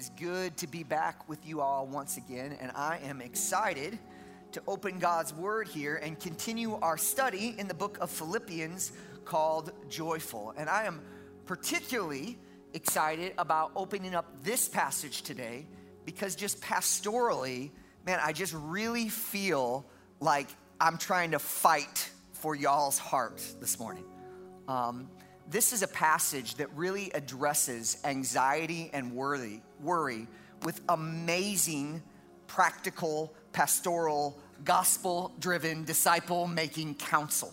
is good to be back with you all once again, and I am excited to open God's Word here and continue our study in the book of Philippians called Joyful. And I am particularly excited about opening up this passage today because just pastorally, man, I just really feel like I'm trying to fight for y'all's heart this morning. Um, this is a passage that really addresses anxiety and worry, worry with amazing, practical, pastoral, gospel driven, disciple making counsel.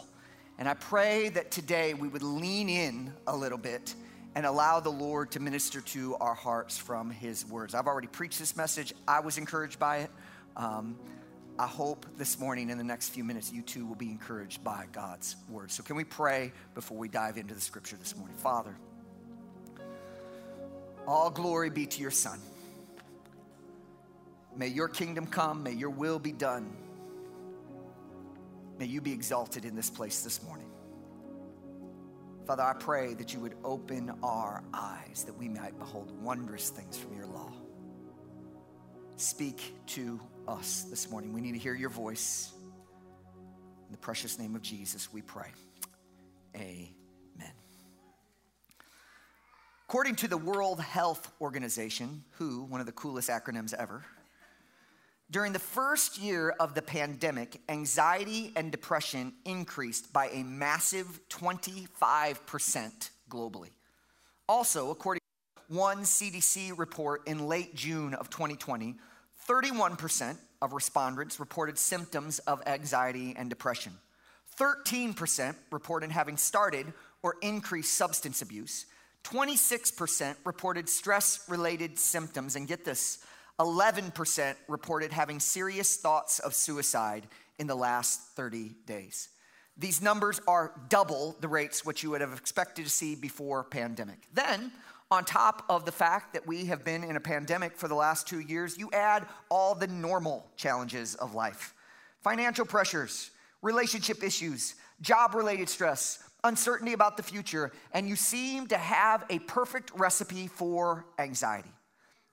And I pray that today we would lean in a little bit and allow the Lord to minister to our hearts from His words. I've already preached this message, I was encouraged by it. Um, I hope this morning, in the next few minutes, you too will be encouraged by God's word. So, can we pray before we dive into the scripture this morning? Father, all glory be to your Son. May your kingdom come, may your will be done. May you be exalted in this place this morning. Father, I pray that you would open our eyes that we might behold wondrous things from your law. Speak to us this morning. We need to hear your voice. In the precious name of Jesus, we pray. Amen. According to the World Health Organization, WHO, one of the coolest acronyms ever, during the first year of the pandemic, anxiety and depression increased by a massive 25% globally. Also, according to one CDC report in late June of 2020, 31% of respondents reported symptoms of anxiety and depression. 13% reported having started or increased substance abuse. 26% reported stress related symptoms. And get this 11% reported having serious thoughts of suicide in the last 30 days. These numbers are double the rates which you would have expected to see before pandemic. Then, on top of the fact that we have been in a pandemic for the last two years, you add all the normal challenges of life financial pressures, relationship issues, job related stress, uncertainty about the future, and you seem to have a perfect recipe for anxiety.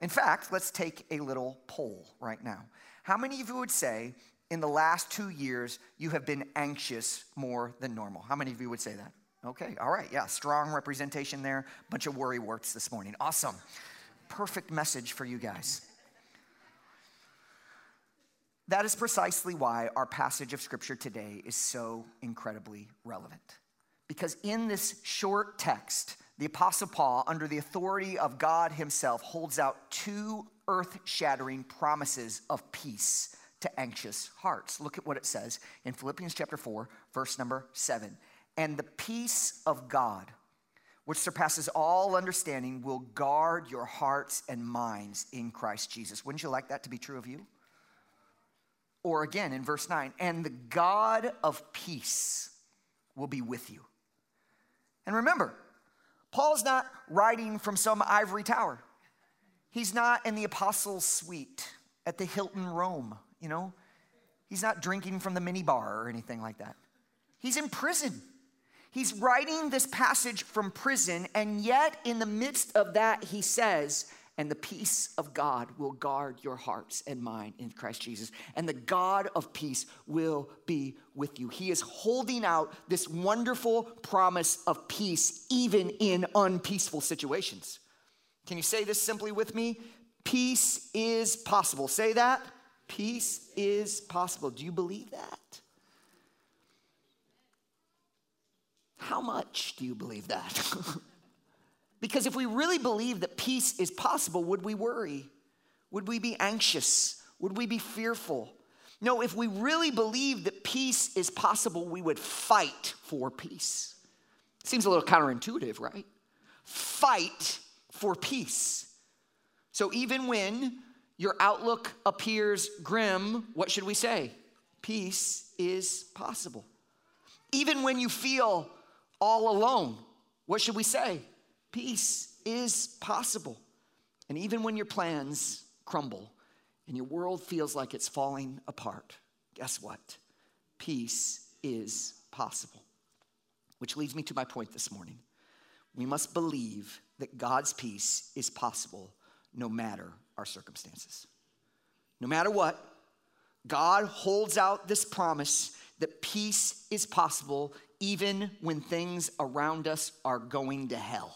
In fact, let's take a little poll right now. How many of you would say in the last two years you have been anxious more than normal? How many of you would say that? Okay, all right, yeah, strong representation there. Bunch of worry warts this morning. Awesome. Perfect message for you guys. That is precisely why our passage of scripture today is so incredibly relevant. Because in this short text, the Apostle Paul, under the authority of God Himself, holds out two earth shattering promises of peace to anxious hearts. Look at what it says in Philippians chapter 4, verse number 7 and the peace of God, which surpasses all understanding, will guard your hearts and minds in Christ Jesus. Wouldn't you like that to be true of you? Or again in verse 9, and the God of peace will be with you. And remember, Paul's not writing from some ivory tower. He's not in the apostles' suite at the Hilton Rome, you know? He's not drinking from the minibar or anything like that. He's in prison. He's writing this passage from prison, and yet in the midst of that, he says, and the peace of God will guard your hearts and mind in Christ Jesus. And the God of peace will be with you. He is holding out this wonderful promise of peace, even in unpeaceful situations. Can you say this simply with me? Peace is possible. Say that. Peace is possible. Do you believe that? How much do you believe that? because if we really believe that peace is possible, would we worry? Would we be anxious? Would we be fearful? No, if we really believe that peace is possible, we would fight for peace. Seems a little counterintuitive, right? Fight for peace. So even when your outlook appears grim, what should we say? Peace is possible. Even when you feel all alone. What should we say? Peace is possible. And even when your plans crumble and your world feels like it's falling apart, guess what? Peace is possible. Which leads me to my point this morning. We must believe that God's peace is possible no matter our circumstances. No matter what, God holds out this promise that peace is possible even when things around us are going to hell.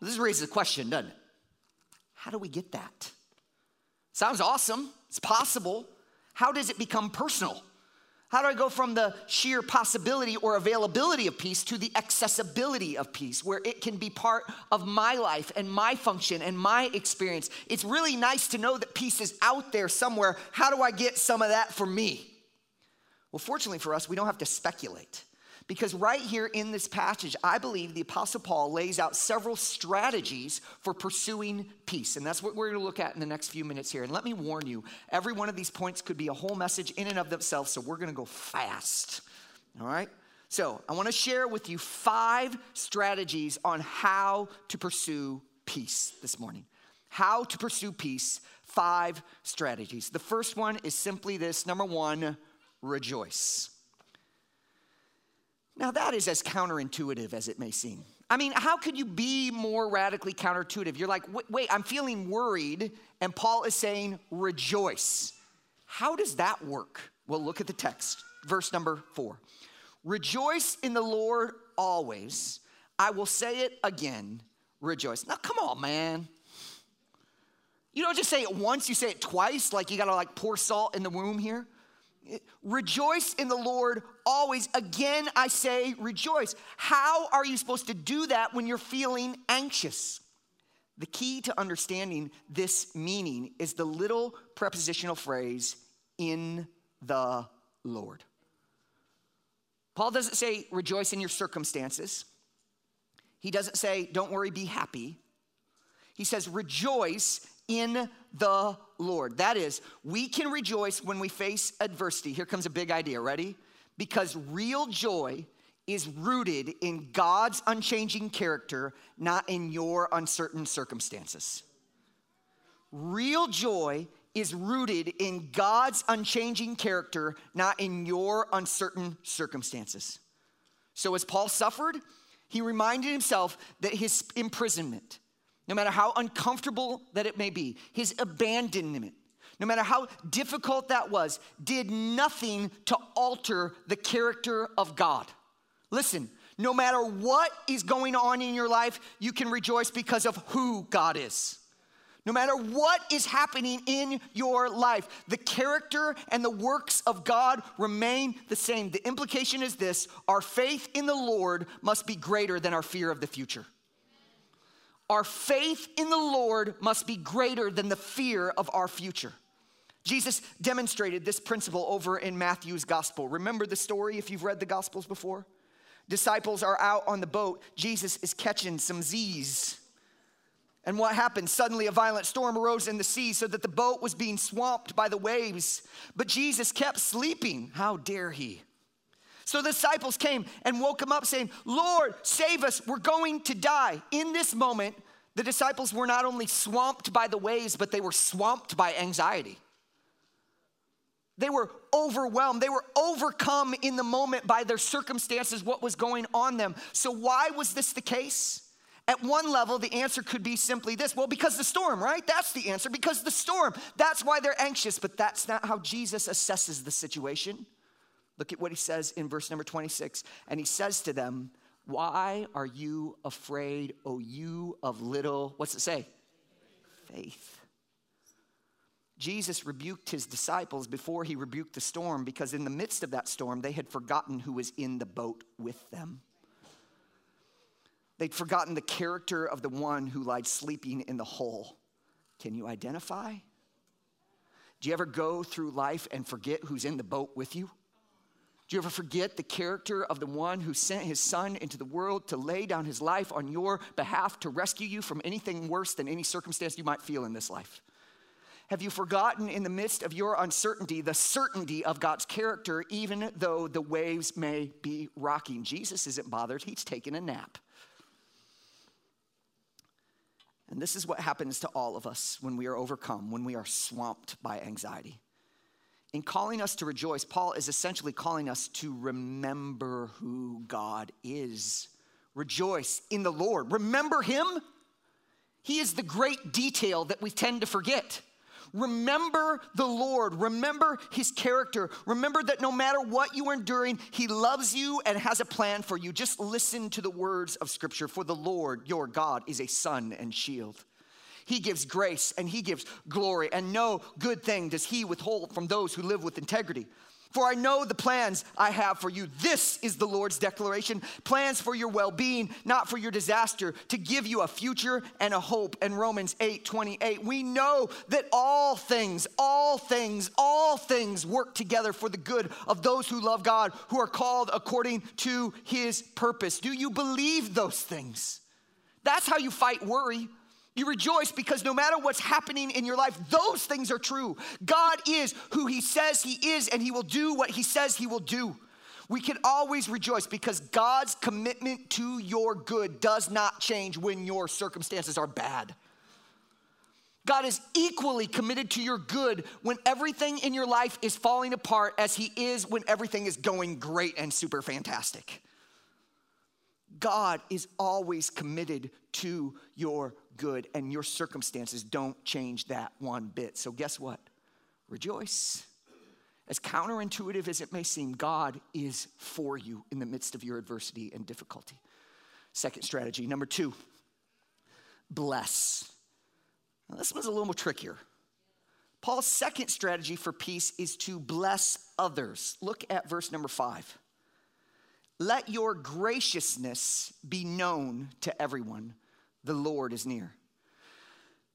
This raises a question, doesn't it? How do we get that? Sounds awesome. It's possible. How does it become personal? How do I go from the sheer possibility or availability of peace to the accessibility of peace, where it can be part of my life and my function and my experience? It's really nice to know that peace is out there somewhere. How do I get some of that for me? Well, fortunately for us, we don't have to speculate. Because right here in this passage, I believe the Apostle Paul lays out several strategies for pursuing peace. And that's what we're going to look at in the next few minutes here. And let me warn you, every one of these points could be a whole message in and of themselves, so we're going to go fast. All right? So I want to share with you five strategies on how to pursue peace this morning. How to pursue peace, five strategies. The first one is simply this number one, rejoice. Now, that is as counterintuitive as it may seem. I mean, how could you be more radically counterintuitive? You're like, wait, I'm feeling worried, and Paul is saying, rejoice. How does that work? Well, look at the text, verse number four. Rejoice in the Lord always. I will say it again, rejoice. Now, come on, man. You don't just say it once, you say it twice, like you gotta like pour salt in the wound here. Rejoice in the Lord always. Again, I say rejoice. How are you supposed to do that when you're feeling anxious? The key to understanding this meaning is the little prepositional phrase, in the Lord. Paul doesn't say rejoice in your circumstances. He doesn't say, don't worry, be happy. He says, rejoice in the Lord. That is, we can rejoice when we face adversity. Here comes a big idea. Ready? Because real joy is rooted in God's unchanging character, not in your uncertain circumstances. Real joy is rooted in God's unchanging character, not in your uncertain circumstances. So, as Paul suffered, he reminded himself that his imprisonment, no matter how uncomfortable that it may be, his abandonment, no matter how difficult that was, did nothing to alter the character of God. Listen, no matter what is going on in your life, you can rejoice because of who God is. No matter what is happening in your life, the character and the works of God remain the same. The implication is this our faith in the Lord must be greater than our fear of the future. Our faith in the Lord must be greater than the fear of our future. Jesus demonstrated this principle over in Matthew's gospel. Remember the story if you've read the gospels before? Disciples are out on the boat. Jesus is catching some Z's. And what happened? Suddenly, a violent storm arose in the sea so that the boat was being swamped by the waves. But Jesus kept sleeping. How dare he? So the disciples came and woke him up, saying, Lord, save us, we're going to die. In this moment, the disciples were not only swamped by the waves, but they were swamped by anxiety. They were overwhelmed. They were overcome in the moment by their circumstances, what was going on them. So, why was this the case? At one level, the answer could be simply this well, because the storm, right? That's the answer. Because the storm. That's why they're anxious, but that's not how Jesus assesses the situation. Look at what he says in verse number 26. And he says to them, Why are you afraid, O you of little, what's it say? Faith. Jesus rebuked his disciples before he rebuked the storm because in the midst of that storm, they had forgotten who was in the boat with them. They'd forgotten the character of the one who lied sleeping in the hole. Can you identify? Do you ever go through life and forget who's in the boat with you? Do you ever forget the character of the one who sent his son into the world to lay down his life on your behalf to rescue you from anything worse than any circumstance you might feel in this life? Have you forgotten in the midst of your uncertainty the certainty of God's character, even though the waves may be rocking? Jesus isn't bothered, he's taking a nap. And this is what happens to all of us when we are overcome, when we are swamped by anxiety. In calling us to rejoice, Paul is essentially calling us to remember who God is. Rejoice in the Lord. Remember Him. He is the great detail that we tend to forget. Remember the Lord. Remember his character. Remember that no matter what you are enduring, he loves you and has a plan for you. Just listen to the words of Scripture. For the Lord, your God, is a sun and shield. He gives grace and he gives glory, and no good thing does he withhold from those who live with integrity. For I know the plans I have for you. This is the Lord's declaration plans for your well being, not for your disaster, to give you a future and a hope. And Romans 8 28, we know that all things, all things, all things work together for the good of those who love God, who are called according to his purpose. Do you believe those things? That's how you fight worry. You rejoice because no matter what's happening in your life, those things are true. God is who He says He is, and He will do what He says He will do. We can always rejoice because God's commitment to your good does not change when your circumstances are bad. God is equally committed to your good when everything in your life is falling apart, as He is when everything is going great and super fantastic. God is always committed to your good, and your circumstances don't change that one bit. So, guess what? Rejoice. As counterintuitive as it may seem, God is for you in the midst of your adversity and difficulty. Second strategy. Number two, bless. Now, this one's a little more trickier. Paul's second strategy for peace is to bless others. Look at verse number five. Let your graciousness be known to everyone the Lord is near.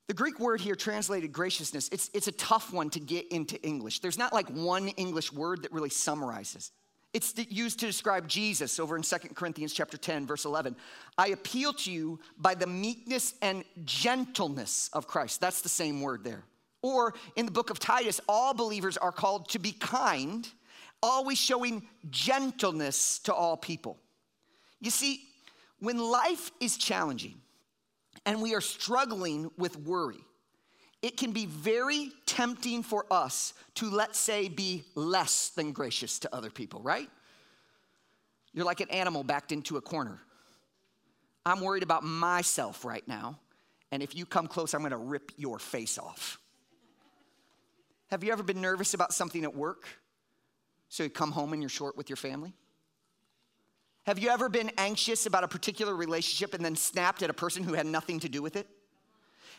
The Greek word here translated graciousness, it's, it's a tough one to get into English. There's not like one English word that really summarizes. It's used to describe Jesus over in 2 Corinthians chapter 10 verse 11. I appeal to you by the meekness and gentleness of Christ. That's the same word there. Or in the book of Titus, all believers are called to be kind, always showing gentleness to all people. You see, when life is challenging, and we are struggling with worry, it can be very tempting for us to, let's say, be less than gracious to other people, right? You're like an animal backed into a corner. I'm worried about myself right now, and if you come close, I'm gonna rip your face off. Have you ever been nervous about something at work? So you come home and you're short with your family? Have you ever been anxious about a particular relationship and then snapped at a person who had nothing to do with it?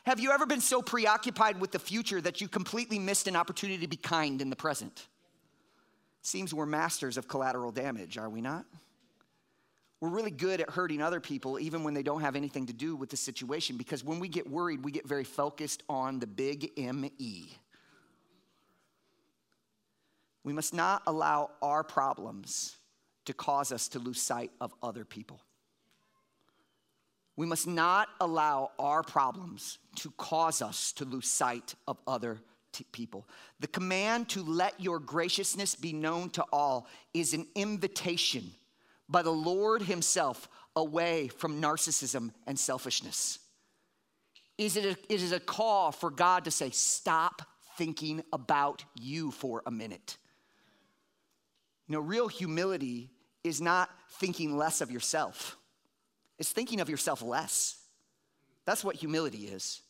Have you ever been so preoccupied with the future that you completely missed an opportunity to be kind in the present? Seems we're masters of collateral damage, are we not? We're really good at hurting other people even when they don't have anything to do with the situation because when we get worried, we get very focused on the big ME. We must not allow our problems to cause us to lose sight of other people. We must not allow our problems to cause us to lose sight of other t- people. The command to let your graciousness be known to all is an invitation by the Lord Himself away from narcissism and selfishness. Is it, a, it is a call for God to say, stop thinking about you for a minute. You know, real humility is not thinking less of yourself, it's thinking of yourself less. That's what humility is.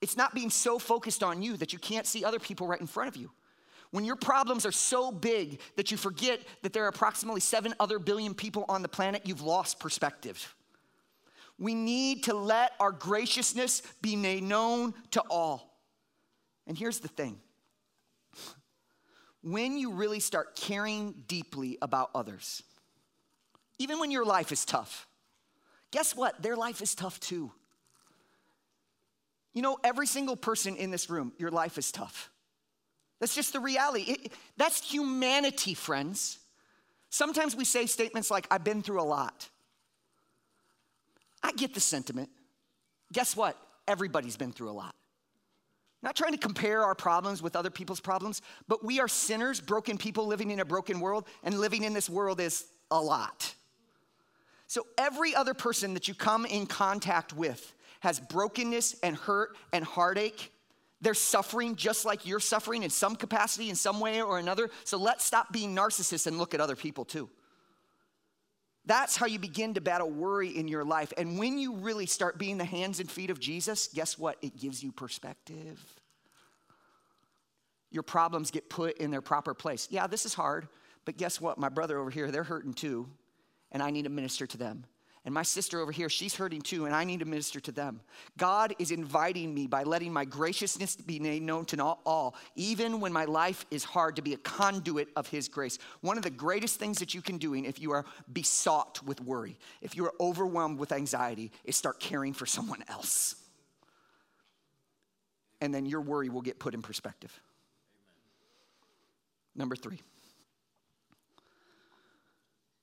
It's not being so focused on you that you can't see other people right in front of you. When your problems are so big that you forget that there are approximately seven other billion people on the planet, you've lost perspective. We need to let our graciousness be made known to all. And here's the thing when you really start caring deeply about others, even when your life is tough. Guess what? Their life is tough too. You know, every single person in this room, your life is tough. That's just the reality. It, that's humanity, friends. Sometimes we say statements like, I've been through a lot. I get the sentiment. Guess what? Everybody's been through a lot. Not trying to compare our problems with other people's problems, but we are sinners, broken people living in a broken world, and living in this world is a lot. So every other person that you come in contact with has brokenness and hurt and heartache. They're suffering just like you're suffering in some capacity, in some way or another. So let's stop being narcissists and look at other people too. That's how you begin to battle worry in your life. And when you really start being the hands and feet of Jesus, guess what? It gives you perspective. Your problems get put in their proper place. Yeah, this is hard, but guess what? My brother over here, they're hurting too, and I need to minister to them. And my sister over here, she's hurting too, and I need to minister to them. God is inviting me by letting my graciousness be made known to all, even when my life is hard, to be a conduit of His grace. One of the greatest things that you can do if you are besought with worry, if you are overwhelmed with anxiety, is start caring for someone else. And then your worry will get put in perspective. Number three,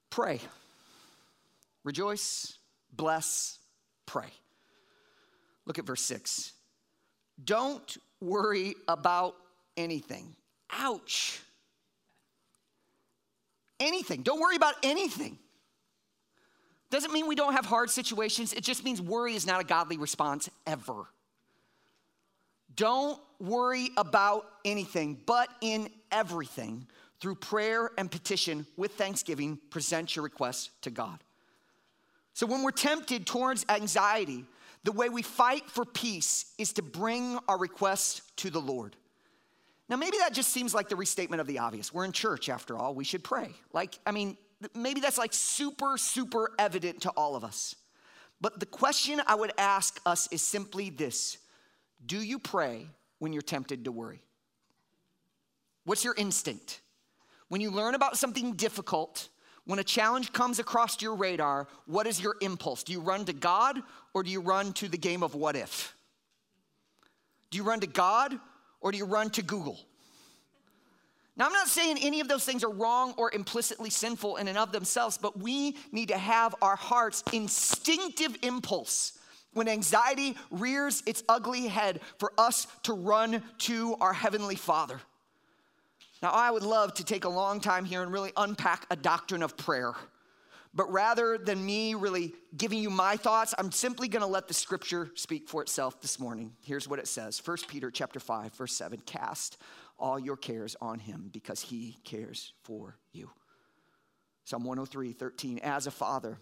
pray. Rejoice, bless, pray. Look at verse 6. Don't worry about anything. Ouch. Anything. Don't worry about anything. Doesn't mean we don't have hard situations. It just means worry is not a godly response ever. Don't worry about anything, but in everything, through prayer and petition with thanksgiving, present your requests to God. So when we're tempted towards anxiety, the way we fight for peace is to bring our requests to the Lord. Now, maybe that just seems like the restatement of the obvious. We're in church, after all, we should pray. Like, I mean, maybe that's like super, super evident to all of us. But the question I would ask us is simply this Do you pray when you're tempted to worry? What's your instinct? When you learn about something difficult, when a challenge comes across your radar, what is your impulse? Do you run to God or do you run to the game of what if? Do you run to God or do you run to Google? Now, I'm not saying any of those things are wrong or implicitly sinful in and of themselves, but we need to have our heart's instinctive impulse when anxiety rears its ugly head for us to run to our Heavenly Father. Now, I would love to take a long time here and really unpack a doctrine of prayer. But rather than me really giving you my thoughts, I'm simply going to let the scripture speak for itself this morning. Here's what it says. 1 Peter chapter 5 verse 7, cast all your cares on him because he cares for you. Psalm 103, 13, as a father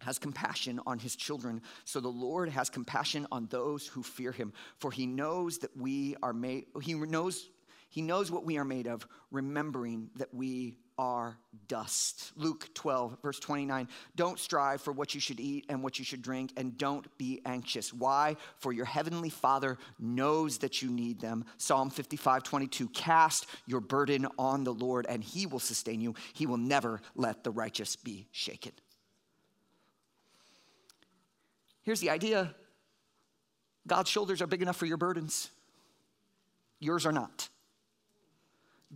has compassion on his children, so the Lord has compassion on those who fear him, for he knows that we are made, he knows he knows what we are made of, remembering that we are dust. Luke 12, verse 29. Don't strive for what you should eat and what you should drink, and don't be anxious. Why? For your heavenly Father knows that you need them. Psalm 55, 22. Cast your burden on the Lord, and he will sustain you. He will never let the righteous be shaken. Here's the idea God's shoulders are big enough for your burdens, yours are not.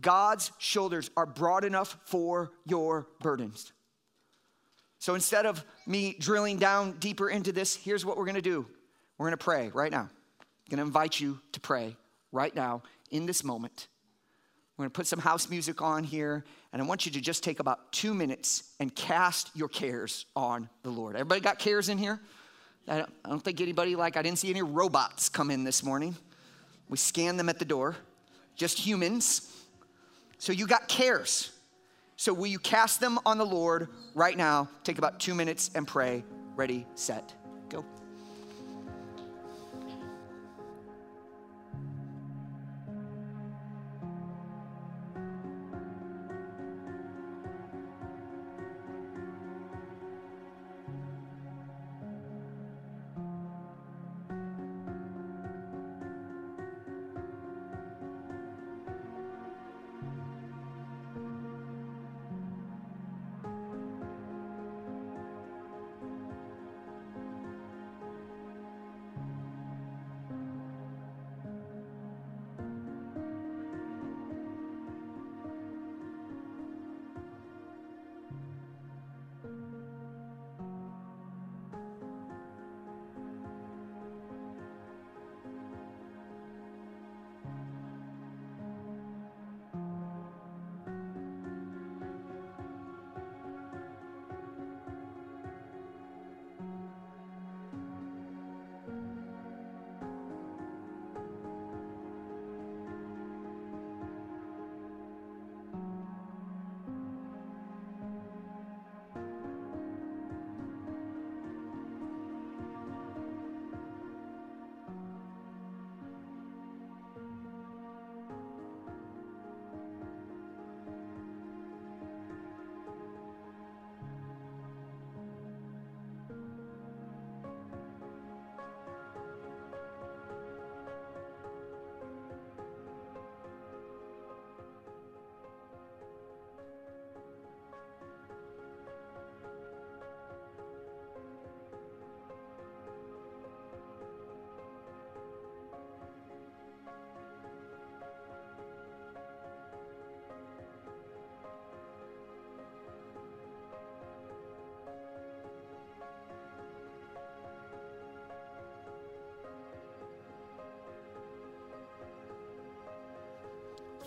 God's shoulders are broad enough for your burdens. So instead of me drilling down deeper into this, here's what we're gonna do we're gonna pray right now. I'm gonna invite you to pray right now in this moment. We're gonna put some house music on here, and I want you to just take about two minutes and cast your cares on the Lord. Everybody got cares in here? I don't think anybody, like, I didn't see any robots come in this morning. We scanned them at the door, just humans. So you got cares. So will you cast them on the Lord right now? Take about two minutes and pray. Ready, set,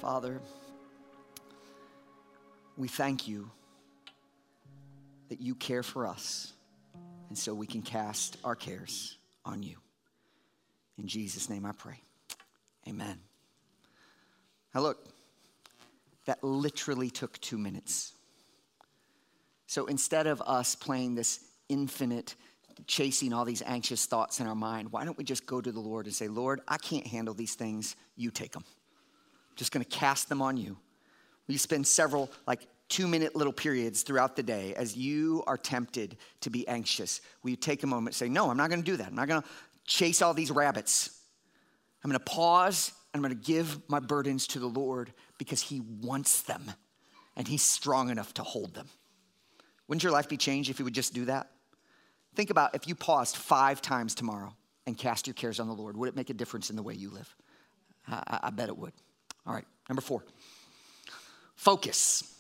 Father, we thank you that you care for us, and so we can cast our cares on you. In Jesus' name I pray. Amen. Now, look, that literally took two minutes. So instead of us playing this infinite, chasing all these anxious thoughts in our mind, why don't we just go to the Lord and say, Lord, I can't handle these things. You take them. Just going to cast them on you. We spend several, like, two minute little periods throughout the day as you are tempted to be anxious. Will you take a moment and say, No, I'm not going to do that. I'm not going to chase all these rabbits. I'm going to pause and I'm going to give my burdens to the Lord because He wants them and He's strong enough to hold them. Wouldn't your life be changed if you would just do that? Think about if you paused five times tomorrow and cast your cares on the Lord, would it make a difference in the way you live? I, I bet it would. All right, number four focus.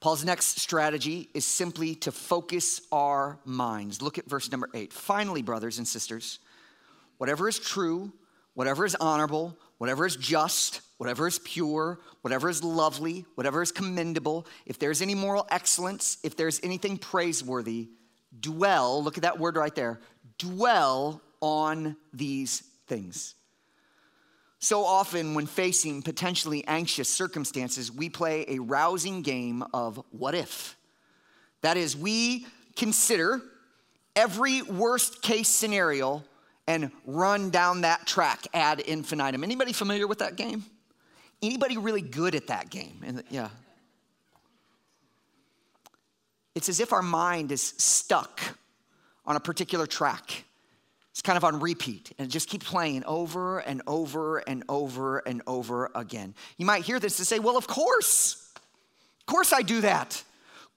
Paul's next strategy is simply to focus our minds. Look at verse number eight. Finally, brothers and sisters, whatever is true, whatever is honorable, whatever is just, whatever is pure, whatever is lovely, whatever is commendable, if there's any moral excellence, if there's anything praiseworthy, dwell, look at that word right there, dwell on these things. So often, when facing potentially anxious circumstances, we play a rousing game of what if. That is, we consider every worst case scenario and run down that track ad infinitum. Anybody familiar with that game? Anybody really good at that game? And yeah. It's as if our mind is stuck on a particular track. It's kind of on repeat and it just keeps playing over and over and over and over again. You might hear this and say, Well, of course. Of course I do that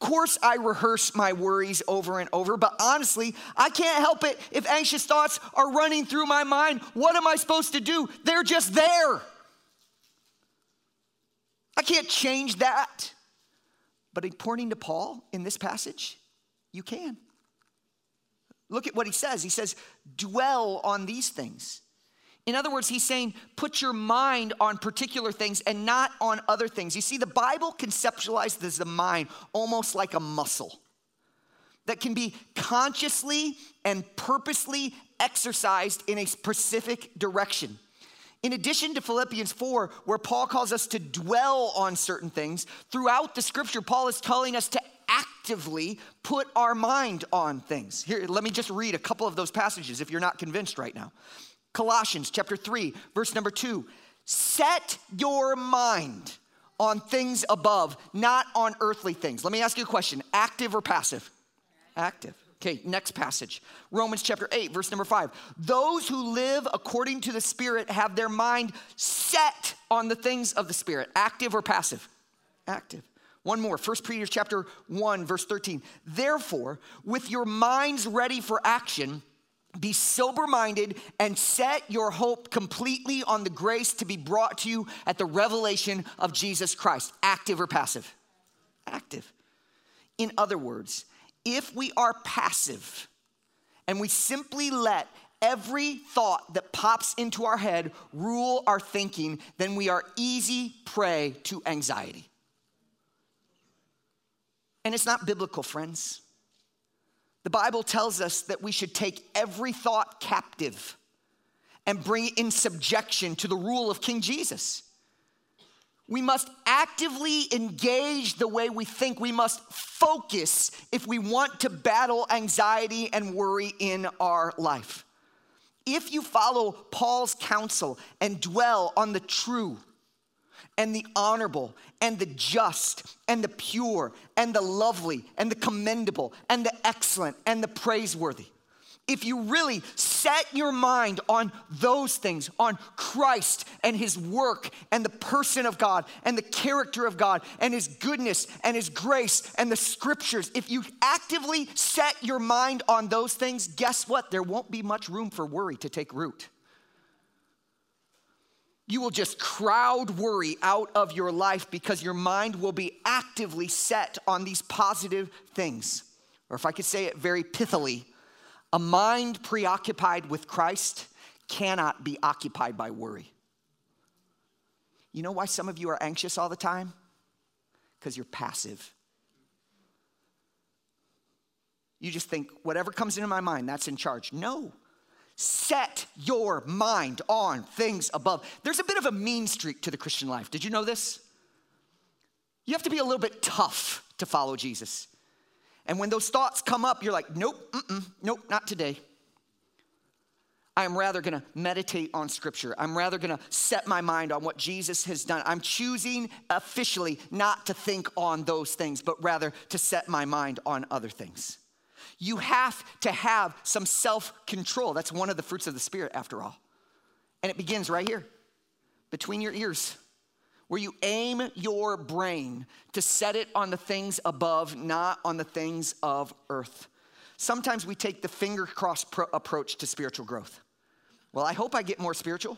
Of course, I rehearse my worries over and over, but honestly, I can't help it if anxious thoughts are running through my mind. What am I supposed to do? They're just there. I can't change that. But according to Paul in this passage, you can. Look at what he says. He says, dwell on these things. In other words, he's saying, put your mind on particular things and not on other things. You see, the Bible conceptualizes the mind almost like a muscle that can be consciously and purposely exercised in a specific direction. In addition to Philippians 4, where Paul calls us to dwell on certain things, throughout the scripture, Paul is telling us to actively put our mind on things. Here, let me just read a couple of those passages if you're not convinced right now. Colossians chapter 3, verse number 2. Set your mind on things above, not on earthly things. Let me ask you a question active or passive? Active. Okay, next passage. Romans chapter 8, verse number 5. Those who live according to the Spirit have their mind set on the things of the Spirit. Active or passive? Active. One more, 1 Peter chapter 1, verse 13. Therefore, with your minds ready for action, be sober minded and set your hope completely on the grace to be brought to you at the revelation of Jesus Christ. Active or passive? Active. In other words, if we are passive and we simply let every thought that pops into our head rule our thinking, then we are easy prey to anxiety. And it's not biblical, friends. The Bible tells us that we should take every thought captive and bring it in subjection to the rule of King Jesus. We must actively engage the way we think. We must focus if we want to battle anxiety and worry in our life. If you follow Paul's counsel and dwell on the true, and the honorable and the just and the pure and the lovely and the commendable and the excellent and the praiseworthy. If you really set your mind on those things, on Christ and his work and the person of God and the character of God and his goodness and his grace and the scriptures, if you actively set your mind on those things, guess what? There won't be much room for worry to take root you will just crowd worry out of your life because your mind will be actively set on these positive things. Or if I could say it very pithily, a mind preoccupied with Christ cannot be occupied by worry. You know why some of you are anxious all the time? Because you're passive. You just think, whatever comes into my mind, that's in charge. No. Set your mind on things above. There's a bit of a mean streak to the Christian life. Did you know this? You have to be a little bit tough to follow Jesus. And when those thoughts come up, you're like, nope, nope, not today. I am rather gonna meditate on scripture. I'm rather gonna set my mind on what Jesus has done. I'm choosing officially not to think on those things, but rather to set my mind on other things. You have to have some self control. That's one of the fruits of the Spirit, after all. And it begins right here, between your ears, where you aim your brain to set it on the things above, not on the things of earth. Sometimes we take the finger cross pro- approach to spiritual growth. Well, I hope I get more spiritual.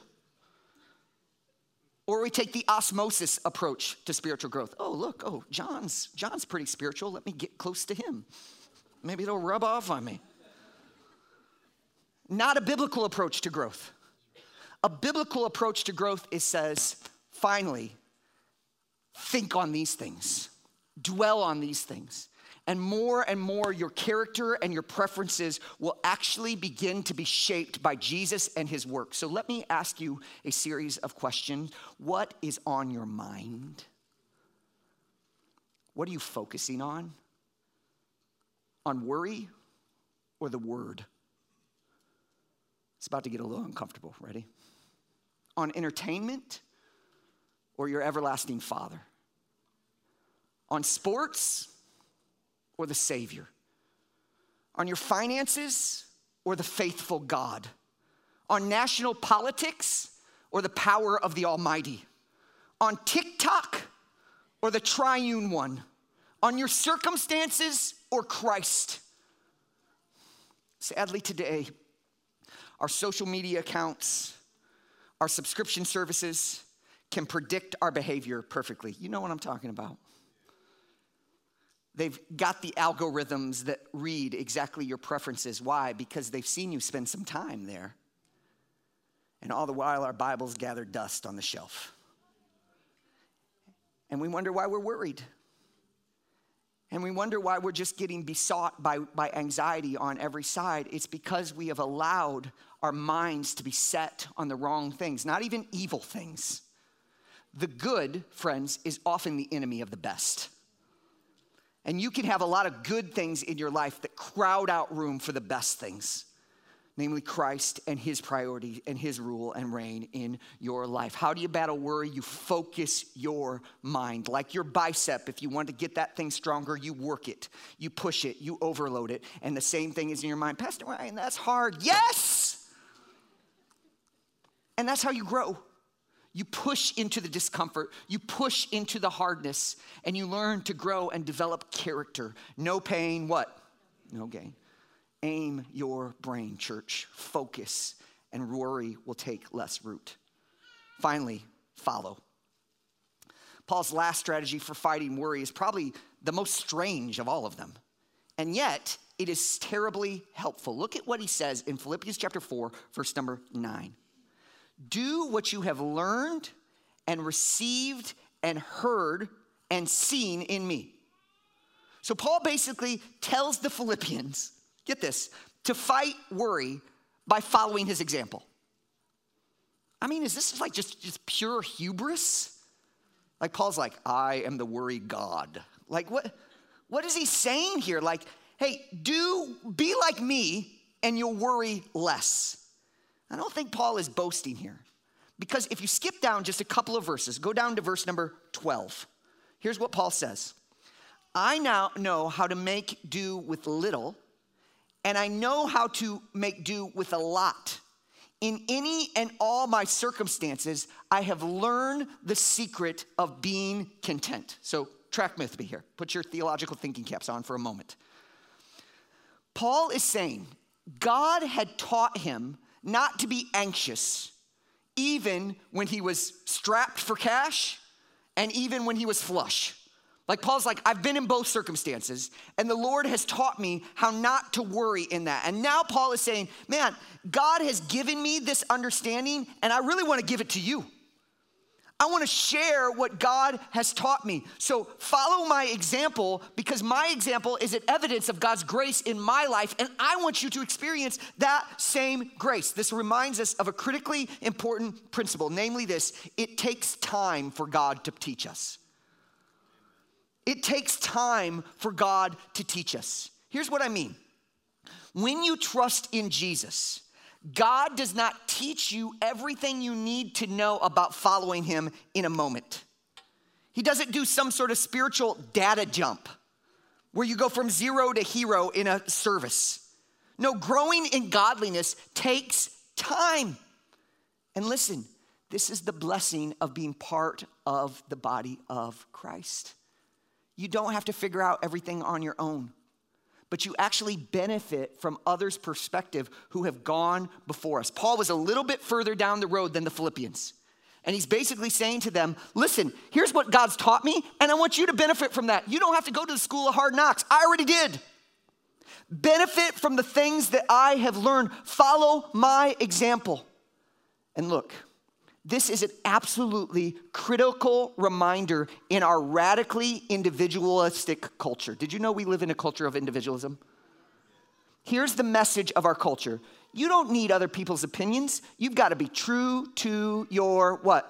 Or we take the osmosis approach to spiritual growth. Oh, look, oh, John's John's pretty spiritual. Let me get close to him. Maybe it'll rub off on me. Not a biblical approach to growth. A biblical approach to growth is says, finally, think on these things, dwell on these things. And more and more, your character and your preferences will actually begin to be shaped by Jesus and his work. So let me ask you a series of questions. What is on your mind? What are you focusing on? On worry or the word? It's about to get a little uncomfortable. Ready? On entertainment or your everlasting Father? On sports or the Savior? On your finances or the faithful God? On national politics or the power of the Almighty? On TikTok or the triune one? On your circumstances or Christ? Sadly, today, our social media accounts, our subscription services can predict our behavior perfectly. You know what I'm talking about. They've got the algorithms that read exactly your preferences. Why? Because they've seen you spend some time there. And all the while, our Bibles gather dust on the shelf. And we wonder why we're worried. And we wonder why we're just getting besought by, by anxiety on every side. It's because we have allowed our minds to be set on the wrong things, not even evil things. The good, friends, is often the enemy of the best. And you can have a lot of good things in your life that crowd out room for the best things, namely Christ and his priority and his rule and reign in your life. How do you battle worry? You focus your mind. Like your bicep, if you want to get that thing stronger, you work it, you push it, you overload it. And the same thing is in your mind. Pastor Ryan, that's hard. Yes! And that's how you grow. You push into the discomfort, you push into the hardness, and you learn to grow and develop character. No pain, what? No gain. Aim your brain, church. Focus, and worry will take less root. Finally, follow. Paul's last strategy for fighting worry is probably the most strange of all of them. And yet, it is terribly helpful. Look at what he says in Philippians chapter 4, verse number 9. Do what you have learned and received and heard and seen in me. So, Paul basically tells the Philippians, get this, to fight worry by following his example. I mean, is this like just, just pure hubris? Like, Paul's like, I am the worry God. Like, what, what is he saying here? Like, hey, do be like me and you'll worry less. I don't think Paul is boasting here. Because if you skip down just a couple of verses, go down to verse number 12. Here's what Paul says I now know how to make do with little, and I know how to make do with a lot. In any and all my circumstances, I have learned the secret of being content. So, track with me here. Put your theological thinking caps on for a moment. Paul is saying God had taught him not to be anxious, even when he was strapped for cash and even when he was flush. Like Paul's like, I've been in both circumstances, and the Lord has taught me how not to worry in that. And now Paul is saying, Man, God has given me this understanding, and I really want to give it to you. I want to share what God has taught me. So follow my example because my example is an evidence of God's grace in my life, and I want you to experience that same grace. This reminds us of a critically important principle, namely this it takes time for God to teach us. It takes time for God to teach us. Here's what I mean when you trust in Jesus, God does not teach you everything you need to know about following Him in a moment. He doesn't do some sort of spiritual data jump where you go from zero to hero in a service. No, growing in godliness takes time. And listen, this is the blessing of being part of the body of Christ. You don't have to figure out everything on your own but you actually benefit from others' perspective who have gone before us. Paul was a little bit further down the road than the Philippians. And he's basically saying to them, listen, here's what God's taught me, and I want you to benefit from that. You don't have to go to the school of hard knocks. I already did. Benefit from the things that I have learned. Follow my example. And look, this is an absolutely critical reminder in our radically individualistic culture. Did you know we live in a culture of individualism? Here's the message of our culture you don't need other people's opinions. You've got to be true to your what?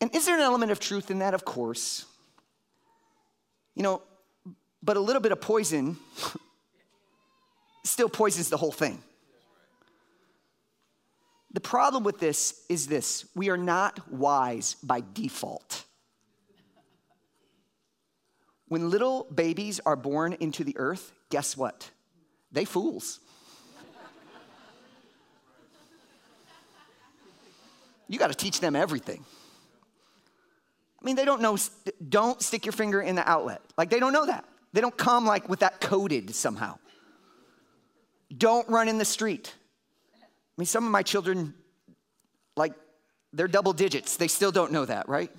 And is there an element of truth in that? Of course. You know, but a little bit of poison still poisons the whole thing. The problem with this is this we are not wise by default. When little babies are born into the earth, guess what? They fools. You got to teach them everything. I mean, they don't know, don't stick your finger in the outlet. Like, they don't know that. They don't come like with that coded somehow. Don't run in the street. I mean, some of my children, like, they're double digits. They still don't know that, right?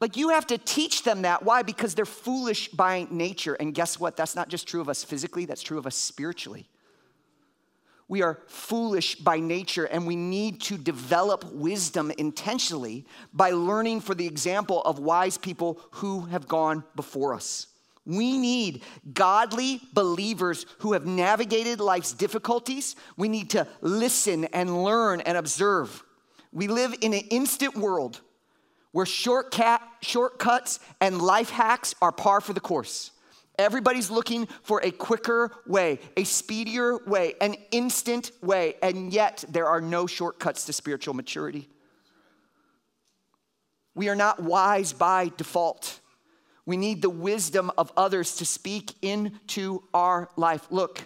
Like, you have to teach them that. Why? Because they're foolish by nature. And guess what? That's not just true of us physically, that's true of us spiritually. We are foolish by nature, and we need to develop wisdom intentionally by learning for the example of wise people who have gone before us. We need godly believers who have navigated life's difficulties. We need to listen and learn and observe. We live in an instant world where shortcut, shortcuts and life hacks are par for the course. Everybody's looking for a quicker way, a speedier way, an instant way, and yet there are no shortcuts to spiritual maturity. We are not wise by default. We need the wisdom of others to speak into our life. Look,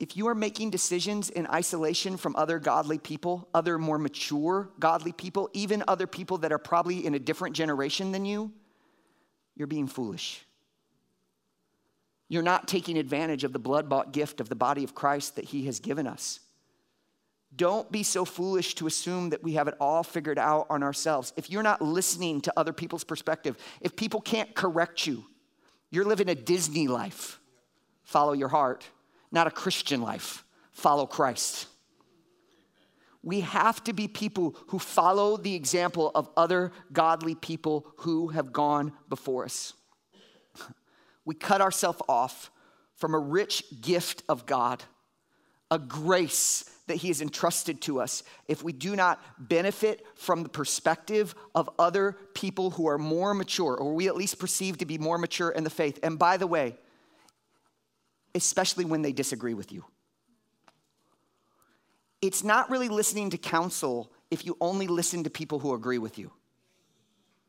if you are making decisions in isolation from other godly people, other more mature godly people, even other people that are probably in a different generation than you, you're being foolish. You're not taking advantage of the blood bought gift of the body of Christ that He has given us. Don't be so foolish to assume that we have it all figured out on ourselves. If you're not listening to other people's perspective, if people can't correct you, you're living a Disney life. Follow your heart, not a Christian life. Follow Christ. We have to be people who follow the example of other godly people who have gone before us. We cut ourselves off from a rich gift of God, a grace that He has entrusted to us if we do not benefit from the perspective of other people who are more mature, or we at least perceive to be more mature in the faith. And by the way, especially when they disagree with you. It's not really listening to counsel if you only listen to people who agree with you.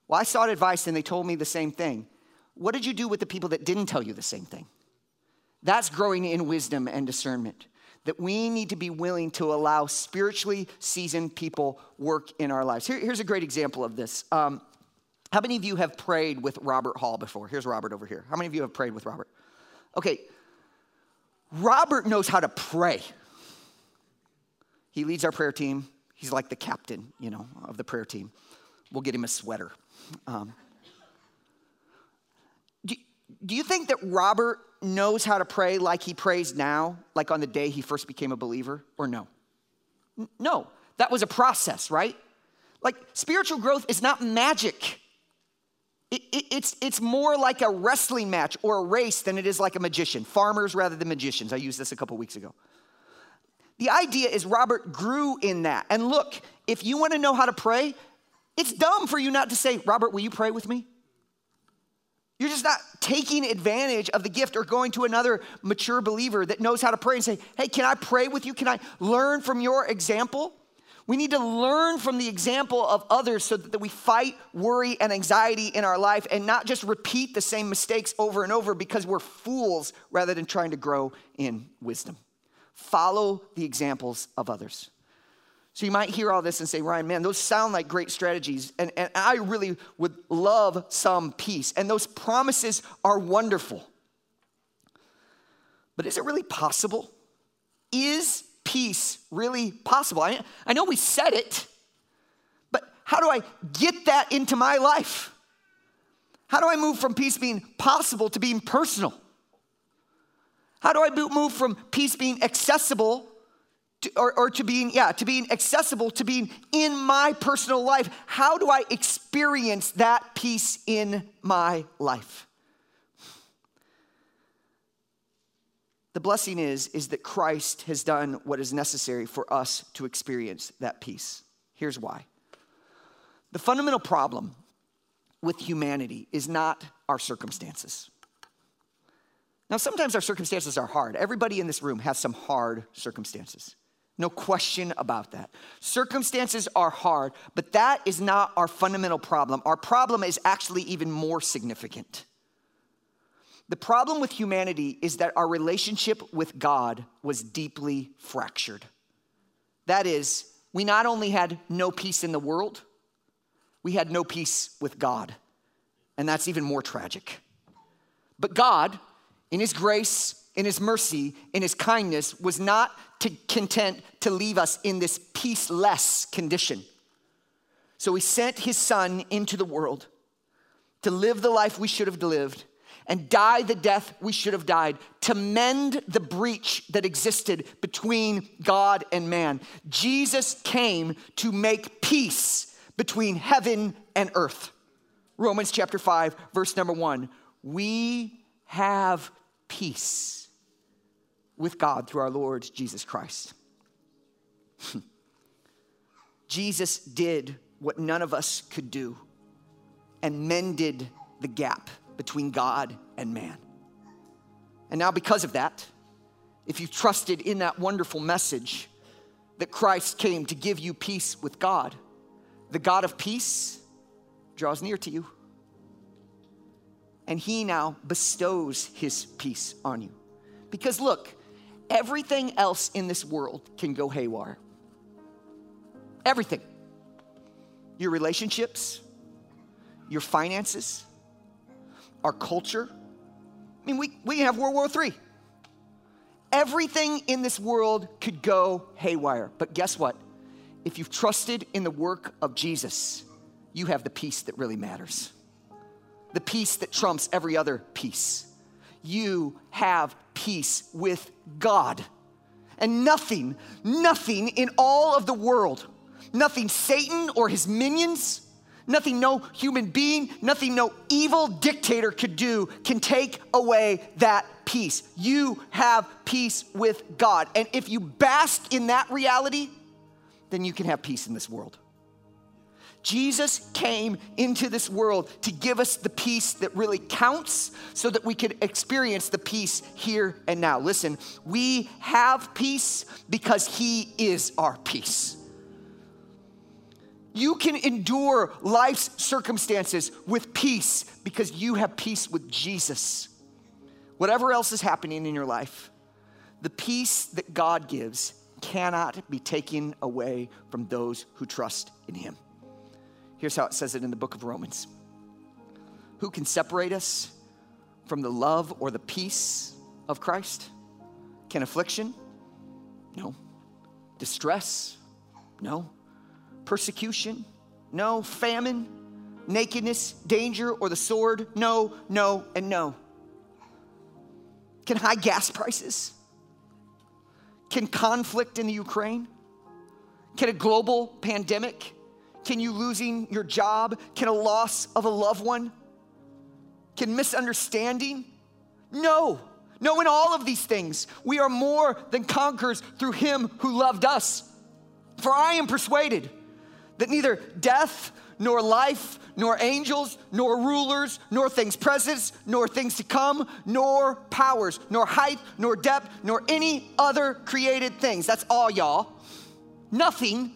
Well, I sought advice and they told me the same thing. What did you do with the people that didn't tell you the same thing? That's growing in wisdom and discernment that we need to be willing to allow spiritually seasoned people work in our lives. Here, here's a great example of this. Um, how many of you have prayed with Robert Hall before? Here's Robert over here. How many of you have prayed with Robert? Okay, Robert knows how to pray. He leads our prayer team. He's like the captain, you know, of the prayer team. We'll get him a sweater. Um, do, you think that Robert knows how to pray like he prays now, like on the day he first became a believer, or no? No, that was a process, right? Like spiritual growth is not magic. It, it, it's, it's more like a wrestling match or a race than it is like a magician. Farmers rather than magicians. I used this a couple weeks ago. The idea is Robert grew in that. And look, if you want to know how to pray, it's dumb for you not to say, Robert, will you pray with me? You're just not taking advantage of the gift or going to another mature believer that knows how to pray and say, Hey, can I pray with you? Can I learn from your example? We need to learn from the example of others so that we fight worry and anxiety in our life and not just repeat the same mistakes over and over because we're fools rather than trying to grow in wisdom. Follow the examples of others. So you might hear all this and say, Ryan, man, those sound like great strategies. And, and I really would love some peace. And those promises are wonderful. But is it really possible? Is peace really possible? I, I know we said it, but how do I get that into my life? How do I move from peace being possible to being personal? How do I move from peace being accessible to, or, or to being, yeah, to being accessible, to being in my personal life? How do I experience that peace in my life? The blessing is, is that Christ has done what is necessary for us to experience that peace. Here's why. The fundamental problem with humanity is not our circumstances. Now, sometimes our circumstances are hard. Everybody in this room has some hard circumstances. No question about that. Circumstances are hard, but that is not our fundamental problem. Our problem is actually even more significant. The problem with humanity is that our relationship with God was deeply fractured. That is, we not only had no peace in the world, we had no peace with God. And that's even more tragic. But God, in His grace, in His mercy, in His kindness, was not to content to leave us in this peaceless condition. So He sent His Son into the world to live the life we should have lived and die the death we should have died to mend the breach that existed between God and man. Jesus came to make peace between heaven and earth. Romans chapter 5, verse number 1. We have peace with God through our Lord Jesus Christ. Jesus did what none of us could do and mended the gap between God and man. And now, because of that, if you've trusted in that wonderful message that Christ came to give you peace with God, the God of peace draws near to you. And he now bestows his peace on you. Because look, everything else in this world can go haywire. Everything. Your relationships, your finances, our culture. I mean, we, we have World War III. Everything in this world could go haywire. But guess what? If you've trusted in the work of Jesus, you have the peace that really matters. The peace that trumps every other peace. You have peace with God. And nothing, nothing in all of the world, nothing Satan or his minions, Nothing no human being, nothing no evil dictator could do can take away that peace. You have peace with God. And if you bask in that reality, then you can have peace in this world. Jesus came into this world to give us the peace that really counts so that we could experience the peace here and now. Listen, we have peace because He is our peace. You can endure life's circumstances with peace because you have peace with Jesus. Whatever else is happening in your life, the peace that God gives cannot be taken away from those who trust in Him. Here's how it says it in the book of Romans Who can separate us from the love or the peace of Christ? Can affliction? No. Distress? No persecution? No. Famine? Nakedness? Danger? Or the sword? No, no, and no. Can high gas prices? Can conflict in the Ukraine? Can a global pandemic? Can you losing your job? Can a loss of a loved one? Can misunderstanding? No. No, in all of these things, we are more than conquerors through him who loved us. For I am persuaded that neither death, nor life, nor angels, nor rulers, nor things present, nor things to come, nor powers, nor height, nor depth, nor any other created things. That's all, y'all. Nothing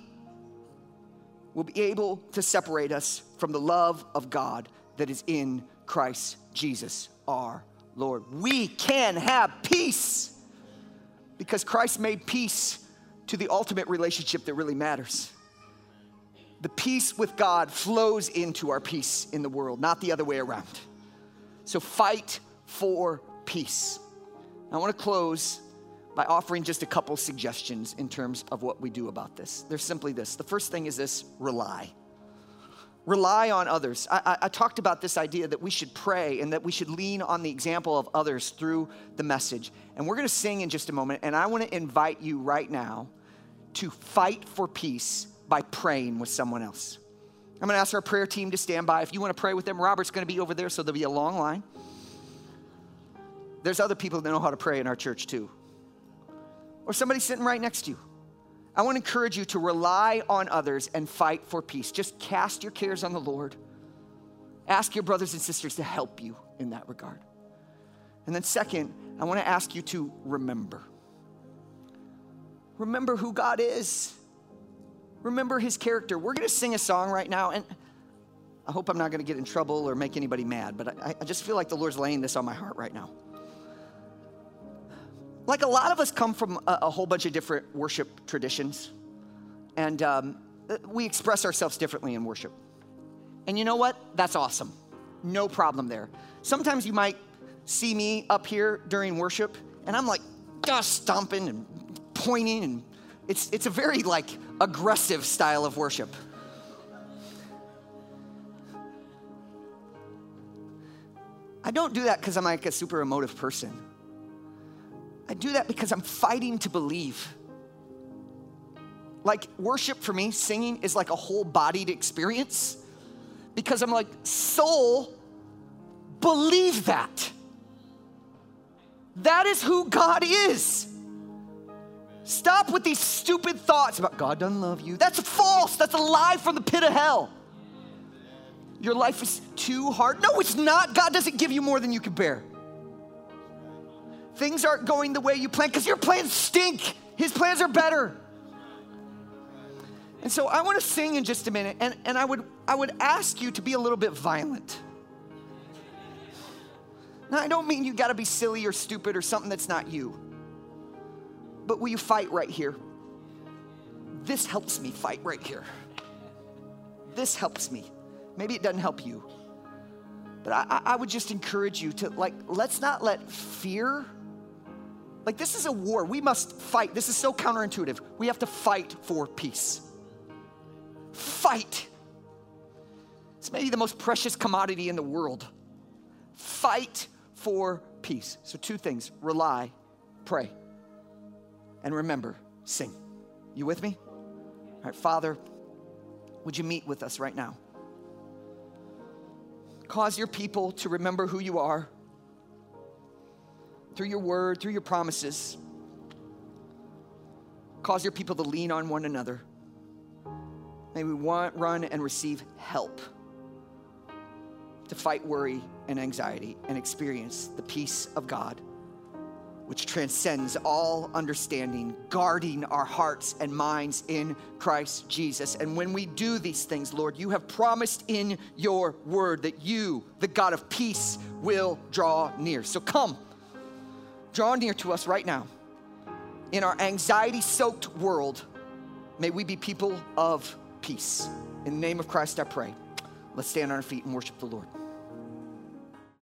will be able to separate us from the love of God that is in Christ Jesus our Lord. We can have peace because Christ made peace to the ultimate relationship that really matters. The peace with God flows into our peace in the world, not the other way around. So fight for peace. I want to close by offering just a couple suggestions in terms of what we do about this. They're simply this. The first thing is this rely. Rely on others. I, I, I, talked about this idea that we should pray and that we should lean on the example of others through the message. And we're going to sing in just a moment. And I want to invite you right now to fight for peace by praying with someone else. I'm going to ask our prayer team to stand by. If you want to pray with them, Robert's going to be over there, so there'll be a long line. There's other people that know how to pray in our church too. Or somebody sitting right next to you. I want to encourage you to rely on others and fight for peace. Just cast your cares on the Lord. Ask your brothers and sisters to help you in that regard. And then, second, I want to ask you to remember. Remember who God is. Remember his character. We're going to sing a song right now, and I hope I'm not going to get in trouble or make anybody mad, but I, I, just feel like the Lord's laying this on my heart right now. Like a lot of us come from a, a whole bunch of different worship traditions, and um, we express ourselves differently in worship. And you know what? That's awesome. No problem there. Sometimes you might see me up here during worship, and I'm like, gosh, stomping and pointing, and it's, it's a very like aggressive style of worship. I don't do that because I'm like a super emotive person. I do that because I'm fighting to believe. Like worship for me, singing is like a whole bodied experience because I'm like, soul, believe that. That is who God is. Stop with these stupid thoughts about God doesn't love you. That's false. That's a lie from the pit of hell. Your life is too hard. No, it's not. God doesn't give you more than you can bear. Things aren't going the way you plan because your plans stink. His plans are better. And so I want to sing in just a minute, and, and I, would, I would ask you to be a little bit violent. Now, I don't mean you got to be silly or stupid or something that's not you but will you fight right here? This helps me fight right here. This helps me. Maybe it doesn't help you. But I, I would just encourage you to, like, let's not let fear, like, this is a war. We must fight. This is so counterintuitive. We have to fight for peace. Fight. It's maybe the most precious commodity in the world. Fight for peace. So, two things rely, pray. And remember, sing. You with me? All right, Father, would you meet with us right now? Cause your people to remember who you are through your word, through your promises. Cause your people to lean on one another. May we want, run and receive help to fight worry and anxiety and experience the peace of God which transcends all understanding, guarding our hearts and minds in Christ Jesus. And when we do these things, Lord, you have promised in your word that you, the God of peace, will draw near. So come, draw near to us right now. In our anxiety soaked world, may we be people of peace. In the name of Christ, I pray. Let's stand on our feet and worship the Lord.